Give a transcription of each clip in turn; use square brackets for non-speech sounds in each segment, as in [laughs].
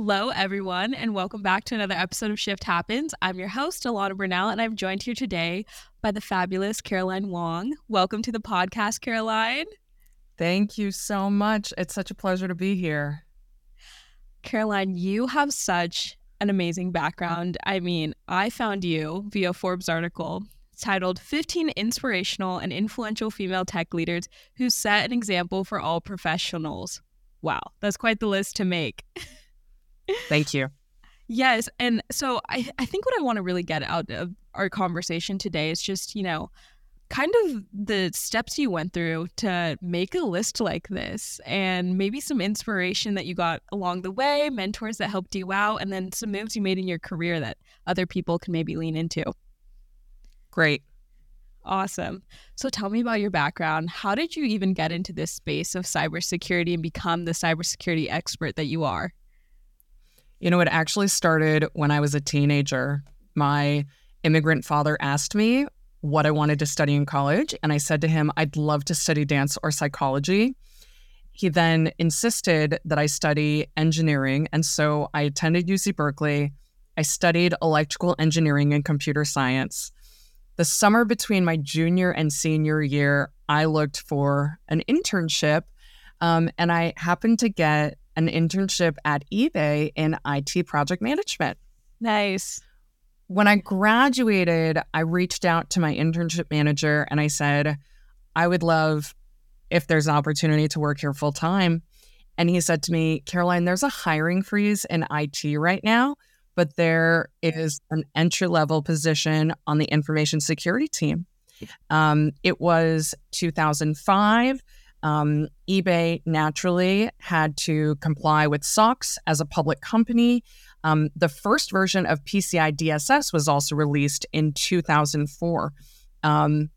Hello, everyone, and welcome back to another episode of Shift Happens. I'm your host, Alana Bernal, and I'm joined here today by the fabulous Caroline Wong. Welcome to the podcast, Caroline. Thank you so much. It's such a pleasure to be here. Caroline, you have such an amazing background. I mean, I found you via Forbes article titled 15 Inspirational and Influential Female Tech Leaders Who Set an Example for All Professionals. Wow, that's quite the list to make. [laughs] Thank you. Yes. And so I, I think what I want to really get out of our conversation today is just, you know, kind of the steps you went through to make a list like this and maybe some inspiration that you got along the way, mentors that helped you out, and then some moves you made in your career that other people can maybe lean into. Great. Awesome. So tell me about your background. How did you even get into this space of cybersecurity and become the cybersecurity expert that you are? You know, it actually started when I was a teenager. My immigrant father asked me what I wanted to study in college, and I said to him, I'd love to study dance or psychology. He then insisted that I study engineering, and so I attended UC Berkeley. I studied electrical engineering and computer science. The summer between my junior and senior year, I looked for an internship, um, and I happened to get an internship at eBay in IT project management. Nice. When I graduated, I reached out to my internship manager and I said, I would love if there's an opportunity to work here full time. And he said to me, Caroline, there's a hiring freeze in IT right now, but there is an entry level position on the information security team. Um, it was 2005. Um, eBay naturally had to comply with SOX as a public company. Um, the first version of PCI DSS was also released in 2004. Um,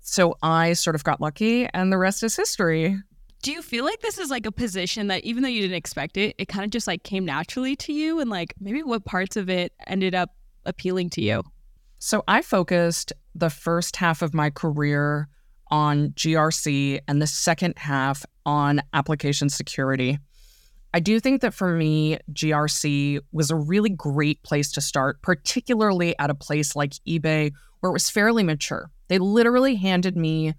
so I sort of got lucky, and the rest is history. Do you feel like this is like a position that even though you didn't expect it, it kind of just like came naturally to you? And like maybe what parts of it ended up appealing to you? So I focused the first half of my career on GRC and the second half on application security. I do think that for me, GRC was a really great place to start, particularly at a place like eBay where it was fairly mature. They literally handed me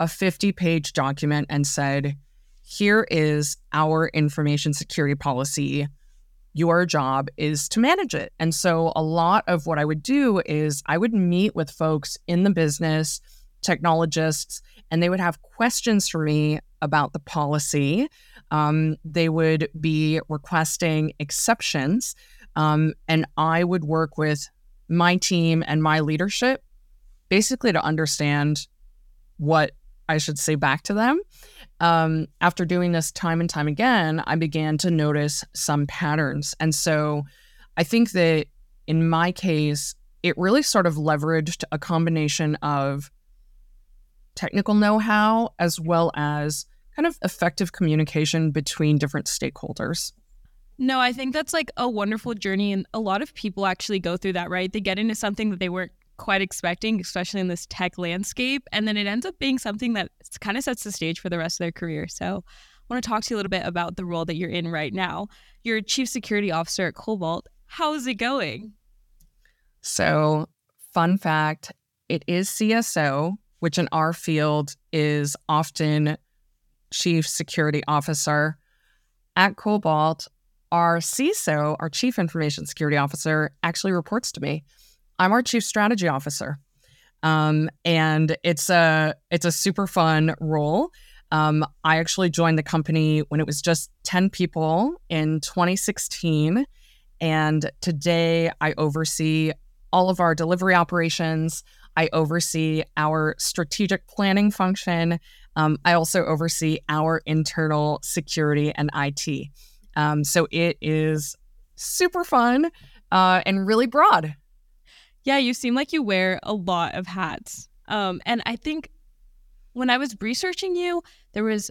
a 50 page document and said, Here is our information security policy. Your job is to manage it. And so, a lot of what I would do is I would meet with folks in the business technologists, and they would have questions for me about the policy. Um, they would be requesting exceptions, um, and I would work with my team and my leadership basically to understand what I should say back to them. Um, after doing this time and time again, I began to notice some patterns. And so I think that in my case, it really sort of leveraged a combination of technical know how as well as kind of effective communication between different stakeholders. No, I think that's like a wonderful journey. And a lot of people actually go through that, right? They get into something that they weren't quite expecting, especially in this tech landscape. And then it ends up being something that kind of sets the stage for the rest of their career. So I want to talk to you a little bit about the role that you're in right now. You're Chief Security Officer at Cobalt. How is it going? So, fun fact it is CSO, which in our field is often chief security officer. At Cobalt, our CISO, our chief information security officer, actually reports to me. I'm our chief strategy officer. Um, and it's a it's a super fun role. Um, I actually joined the company when it was just 10 people in 2016. And today I oversee all of our delivery operations, I oversee our strategic planning function. Um, I also oversee our internal security and IT. Um, so it is super fun uh, and really broad. Yeah, you seem like you wear a lot of hats. Um, and I think when I was researching you, there was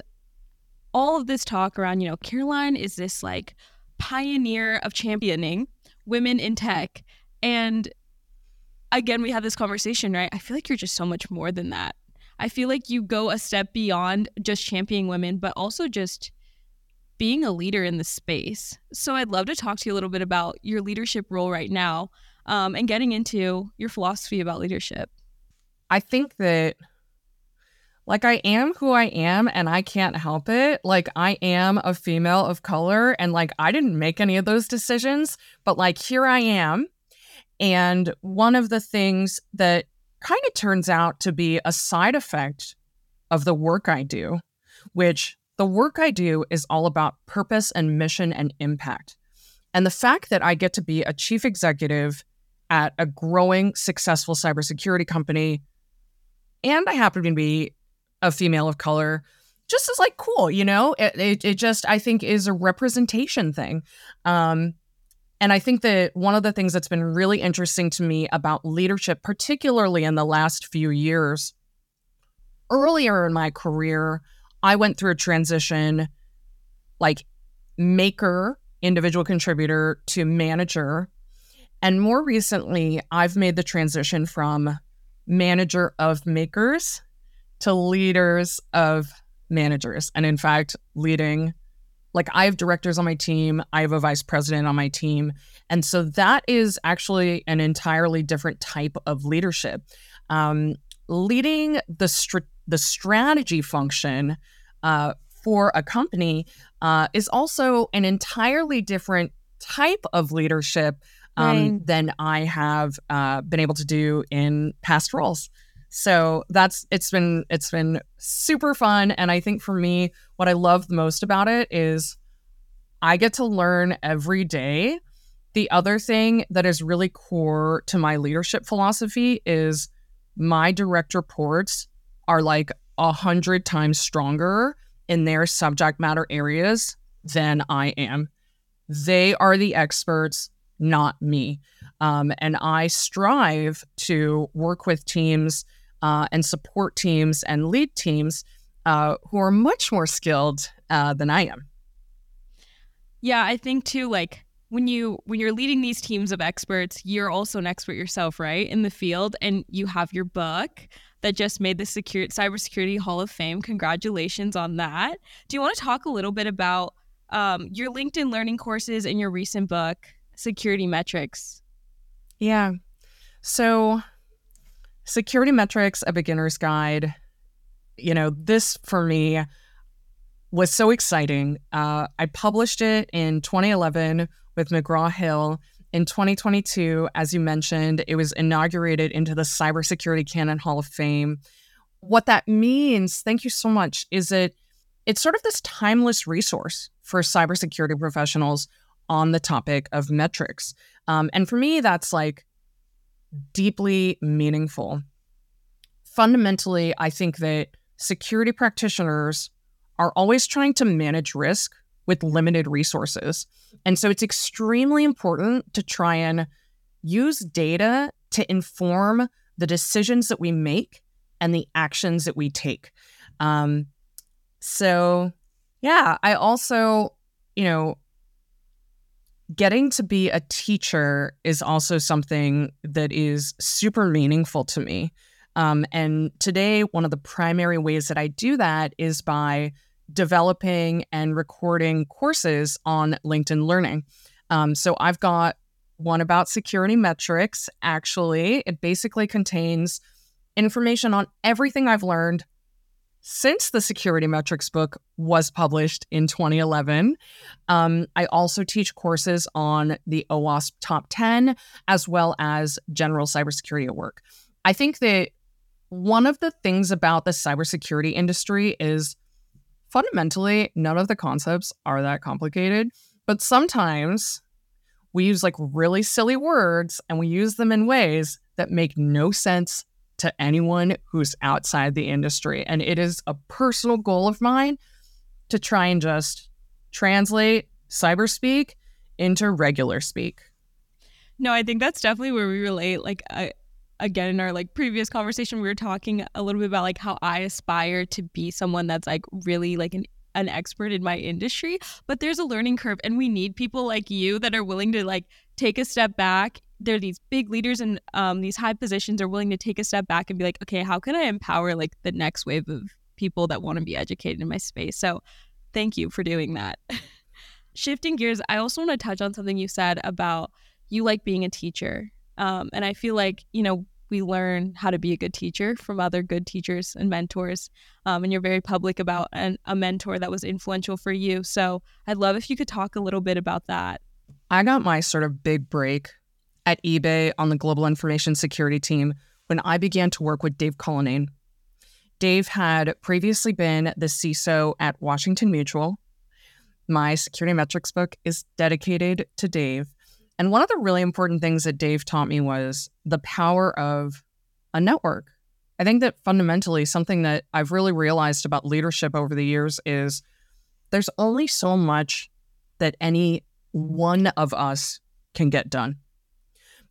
all of this talk around, you know, Caroline is this like pioneer of championing women in tech. And again, we have this conversation, right? I feel like you're just so much more than that. I feel like you go a step beyond just championing women, but also just being a leader in the space. So I'd love to talk to you a little bit about your leadership role right now um, and getting into your philosophy about leadership. I think that like I am who I am and I can't help it. Like I am a female of color and like I didn't make any of those decisions, but like here I am. And one of the things that kind of turns out to be a side effect of the work I do, which the work I do is all about purpose and mission and impact. And the fact that I get to be a chief executive at a growing, successful cybersecurity company, and I happen to be a female of color, just is like cool, you know? It, it, it just, I think, is a representation thing. Um, and I think that one of the things that's been really interesting to me about leadership, particularly in the last few years, earlier in my career, I went through a transition like maker, individual contributor to manager. And more recently, I've made the transition from manager of makers to leaders of managers. And in fact, leading like I have directors on my team, I have a vice president on my team. And so that is actually an entirely different type of leadership. Um, leading the, str- the strategy function uh, for a company uh, is also an entirely different type of leadership um, right. than I have uh, been able to do in past roles. So that's it's been it's been super fun and I think for me what I love the most about it is I get to learn every day. The other thing that is really core to my leadership philosophy is my direct reports are like a hundred times stronger in their subject matter areas than I am. They are the experts, not me. Um, and I strive to work with teams uh, and support teams and lead teams uh, who are much more skilled uh, than I am. Yeah, I think too, like when you when you're leading these teams of experts, you're also an expert yourself, right, in the field, and you have your book that just made the secure cybersecurity Hall of Fame. Congratulations on that. Do you want to talk a little bit about um, your LinkedIn learning courses and your recent book, Security Metrics? Yeah. So Security Metrics, a beginner's guide. You know, this for me was so exciting. Uh, I published it in 2011 with McGraw Hill. In 2022, as you mentioned, it was inaugurated into the Cybersecurity Canon Hall of Fame. What that means, thank you so much, is it it's sort of this timeless resource for cybersecurity professionals on the topic of metrics. Um, and for me, that's like deeply meaningful. Fundamentally, I think that security practitioners are always trying to manage risk with limited resources. And so it's extremely important to try and use data to inform the decisions that we make and the actions that we take. Um, so, yeah, I also, you know, getting to be a teacher is also something that is super meaningful to me. Um, and today, one of the primary ways that I do that is by developing and recording courses on LinkedIn Learning. Um, so I've got one about security metrics. Actually, it basically contains information on everything I've learned since the security metrics book was published in 2011. Um, I also teach courses on the OWASP top 10 as well as general cybersecurity at work. I think that one of the things about the cybersecurity industry is fundamentally none of the concepts are that complicated, but sometimes we use like really silly words and we use them in ways that make no sense to anyone who's outside the industry. And it is a personal goal of mine to try and just translate cyber speak into regular speak. No, I think that's definitely where we relate. Like, I, again, in our like previous conversation, we were talking a little bit about like how I aspire to be someone that's like really like an an expert in my industry, but there's a learning curve and we need people like you that are willing to like take a step back there are these big leaders in um, these high positions are willing to take a step back and be like, okay, how can I empower like the next wave of people that want to be educated in my space? So thank you for doing that. [laughs] Shifting gears, I also want to touch on something you said about you like being a teacher. Um, and I feel like, you know, we learn how to be a good teacher from other good teachers and mentors. Um, and you're very public about an, a mentor that was influential for you. So I'd love if you could talk a little bit about that. I got my sort of big break at eBay on the global information security team when I began to work with Dave Cullinane. Dave had previously been the CISO at Washington Mutual. My security metrics book is dedicated to Dave. And one of the really important things that Dave taught me was the power of a network. I think that fundamentally, something that I've really realized about leadership over the years is there's only so much that any one of us can get done.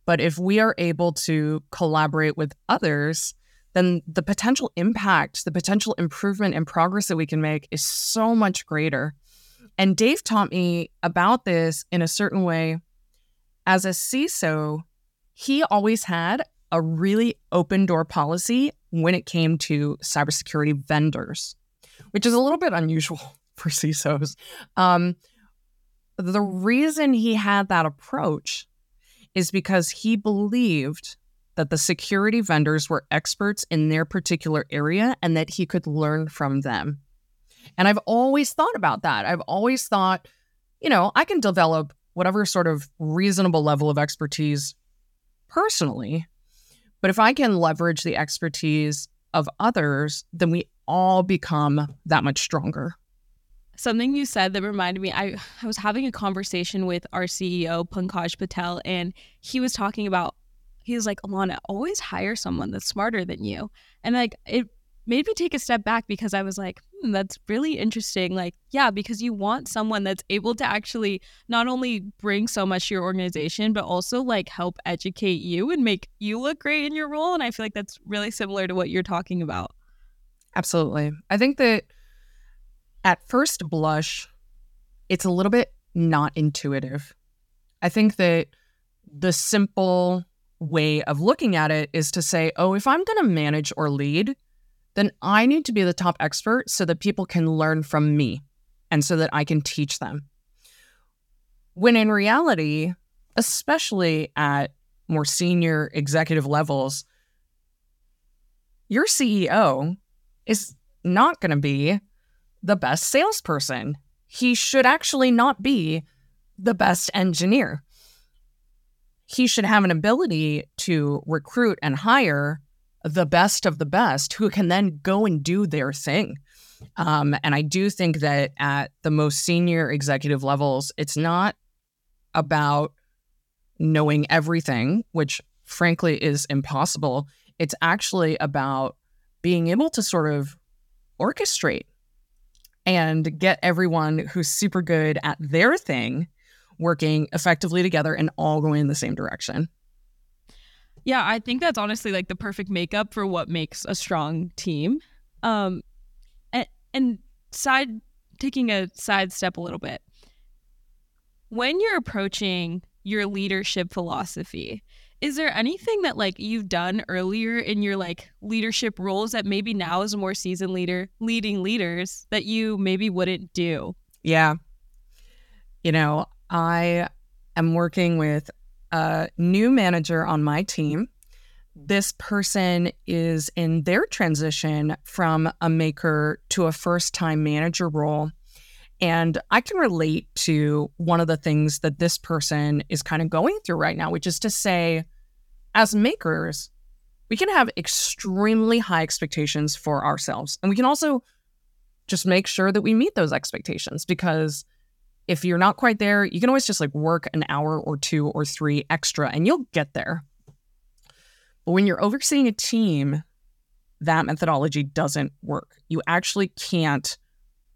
But if we are able to collaborate with others, then the potential impact, the potential improvement and progress that we can make is so much greater. And Dave taught me about this in a certain way. As a CISO, he always had a really open door policy when it came to cybersecurity vendors, which is a little bit unusual [laughs] for CISOs. Um, the reason he had that approach is because he believed that the security vendors were experts in their particular area and that he could learn from them. And I've always thought about that. I've always thought, you know, I can develop whatever sort of reasonable level of expertise personally, but if I can leverage the expertise of others, then we all become that much stronger something you said that reminded me I, I was having a conversation with our ceo pankaj patel and he was talking about he was like alana always hire someone that's smarter than you. And like it made me take a step back because i was like hmm, that's really interesting. Like yeah because you want someone that's able to actually not only bring so much to your organization but also like help educate you and make you look great in your role. And i feel like that's really similar to what you're talking about. Absolutely. I think that at first blush, it's a little bit not intuitive. I think that the simple way of looking at it is to say, oh, if I'm going to manage or lead, then I need to be the top expert so that people can learn from me and so that I can teach them. When in reality, especially at more senior executive levels, your CEO is not going to be the best salesperson. He should actually not be the best engineer. He should have an ability to recruit and hire the best of the best who can then go and do their thing. Um, and I do think that at the most senior executive levels, it's not about knowing everything, which frankly is impossible. It's actually about being able to sort of orchestrate and get everyone who's super good at their thing working effectively together and all going in the same direction. Yeah, I think that's honestly like the perfect makeup for what makes a strong team. Um and, and side taking a side step a little bit. When you're approaching your leadership philosophy, is there anything that like you've done earlier in your like leadership roles that maybe now as a more seasoned leader leading leaders that you maybe wouldn't do? Yeah. You know i am working with a new manager on my team. This person is in their transition from a maker to a first time manager role and I can relate to one of the things that this person is kind of going through right now, which is to say, as makers, we can have extremely high expectations for ourselves. And we can also just make sure that we meet those expectations because if you're not quite there, you can always just like work an hour or two or three extra and you'll get there. But when you're overseeing a team, that methodology doesn't work. You actually can't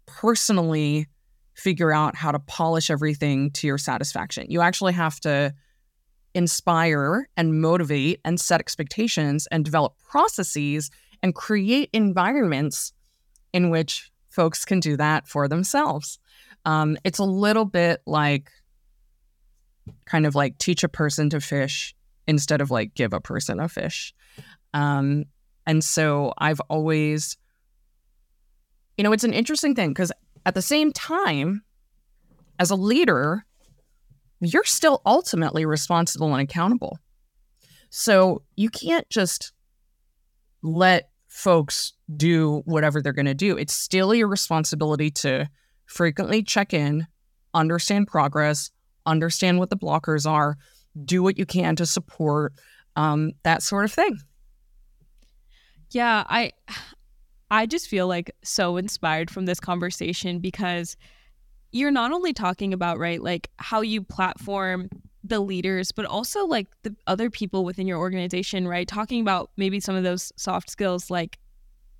personally figure out how to polish everything to your satisfaction. You actually have to inspire and motivate and set expectations and develop processes and create environments in which folks can do that for themselves. Um, it's a little bit like kind of like teach a person to fish instead of like give a person a fish. Um, and so I've always, you know, it's an interesting thing because At the same time, as a leader, you're still ultimately responsible and accountable. So you can't just let folks do whatever they're going to do. It's still your responsibility to frequently check in, understand progress, understand what the blockers are, do what you can to support um, that sort of thing. Yeah, I I just feel like so inspired from this conversation because you're not only talking about right like how you platform the leaders but also like the other people within your organization right? Talking about maybe some of those soft skills like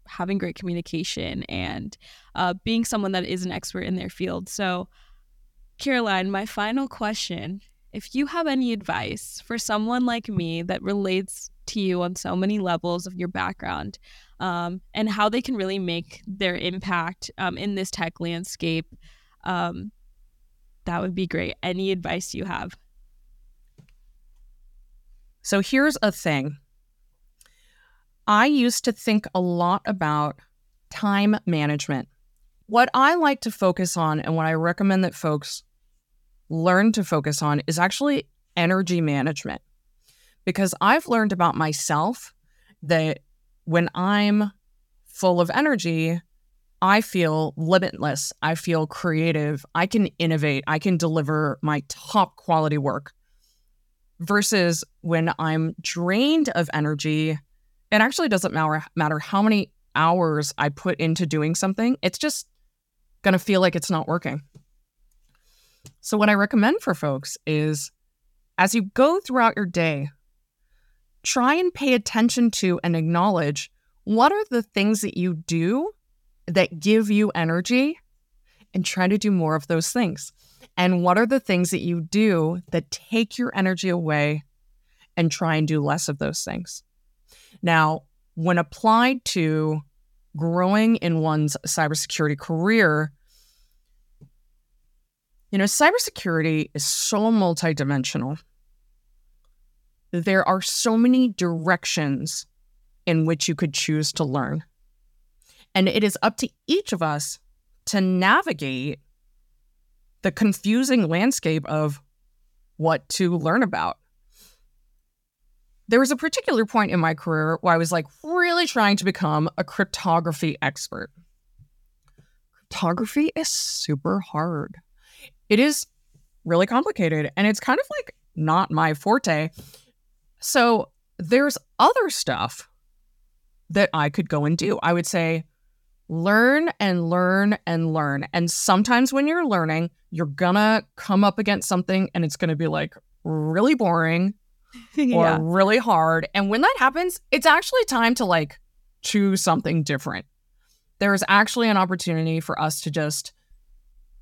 having great communication and uh, being someone that is an expert in their field. So caroline my final question if you have any advice for someone like me that relates to you on so many levels of your background um, and how they can really make their impact um, in this tech landscape um, that would be great. Any advice you have? So here's a thing. I used to think a lot about time management. What I like to focus on and what I recommend that folks learn to focus on is actually energy management. Because I've learned about myself that when I'm full of energy, I feel limitless. I feel creative. I can innovate. I can deliver my top quality work. Versus when I'm drained of energy, it actually doesn't matter, matter how many hours I put into doing something. It's just going to feel like it's not working. So, what I recommend for folks is as you go throughout your day, try and pay attention to and acknowledge what are the things that you do that give you energy and try to do more of those things. And what are the things that you do that take your energy away and try and do less of those things? Now, when applied to growing in one's cybersecurity career, you know, cybersecurity is so multidimensional. There are so many directions in which you could choose to learn. And it is up to each of us to navigate the confusing landscape of what to learn about. There was a particular point in my career where I was like really trying to become a cryptography expert. Cryptography is super hard. It is really complicated and it's kind of like not my forte. So there's other stuff that I could go and do. I would say, learn and learn and learn. And sometimes when you're learning, you're gonna come up against something and it's gonna be like really boring [laughs] yeah. or really hard. And when that happens, it's actually time to like choose something different. There's actually an opportunity for us to just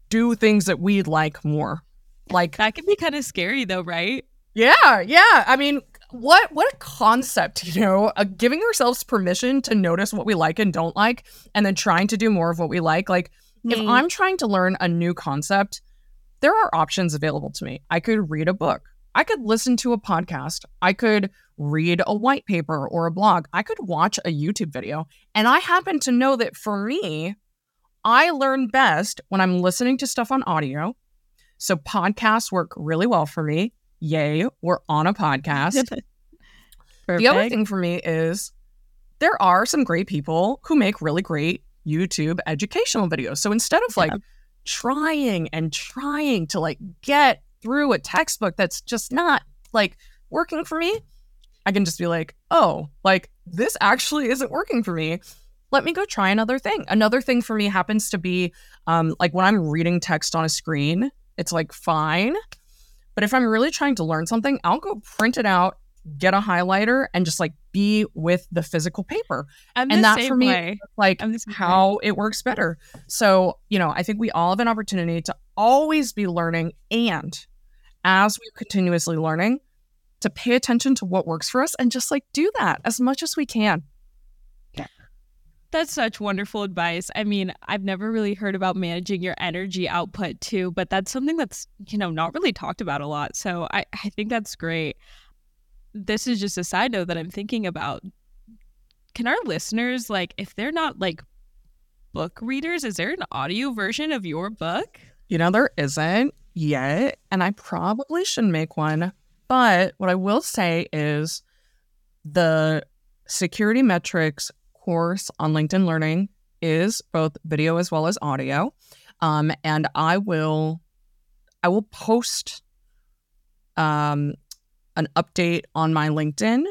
do things that we'd like more. Like that can be kind of scary though, right? Yeah, yeah. I mean, what what a concept you know uh, giving ourselves permission to notice what we like and don't like and then trying to do more of what we like. Like mm. if i'm trying to learn a new concept there are options available to me. I could read a book. I could listen to a podcast. I could read a white paper or a blog. I could watch a youtube video. And i happen to know that for me i learn best when i'm listening to stuff on audio. So podcasts work really well for me Yay, we're on a podcast. [laughs] the other thing for me is there are some great people who make really great YouTube educational videos. So instead of like yeah. trying and trying to like get through a textbook that's just not like working for me, I can just be like, oh, like this actually isn't working for me. Let me go try another thing. Another thing for me happens to be um, like when I'm reading text on a screen, it's like fine. But if I'm really trying to learn something, I'll go print it out, get a highlighter, and just like be with the physical paper. I'm and that for me, way. like how way. it works better. So, you know, I think we all have an opportunity to always be learning and as we're continuously learning, to pay attention to what works for us and just like do that as much as we can. That's such wonderful advice. I mean, I've never really heard about managing your energy output too, but that's something that's, you know, not really talked about a lot. So I, I think that's great. This is just a side note that I'm thinking about. Can our listeners, like, if they're not like book readers. Is there an audio version of your book? You know, there isn't yet, and I probably should make one. But what I will say is the security metrics course on LinkedIn Learning is both video as well as audio. Um, and I will I will post um, an update on my LinkedIn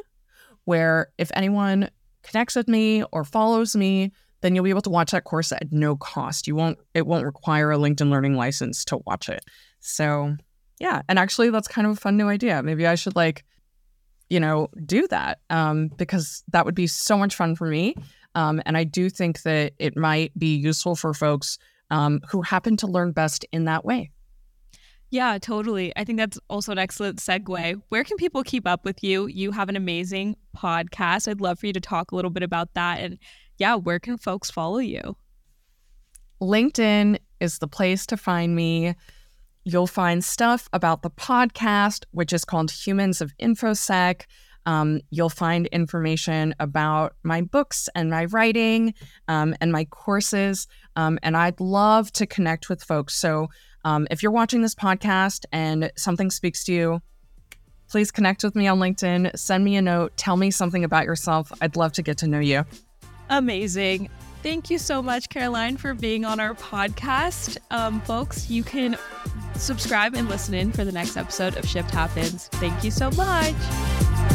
where if anyone connects with me or follows me, then you'll be able to watch that course at no cost. You won't it won't require a LinkedIn learning license to watch it. So yeah, and actually that's kind of a fun new idea. Maybe I should like, you know, do that um, because that would be so much fun for me. Um, and I do think that it might be useful for folks um, who happen to learn best in that way. Yeah, totally. I think that's also an excellent segue. Where can people keep up with you? You have an amazing podcast. I'd love for you to talk a little bit about that. And yeah, where can folks follow you? LinkedIn is the place to find me. You'll find stuff about the podcast, which is called Humans of InfoSec. Um, you'll find information about my books and my writing um, and my courses. Um, and I'd love to connect with folks. So um, if you're watching this podcast and something speaks to you, please connect with me on LinkedIn. Send me a note. Tell me something about yourself. I'd love to get to know you. Amazing. Thank you so much, Caroline, for being on our podcast. Um, folks, you can subscribe and listen in for the next episode of Shift Happens. Thank you so much.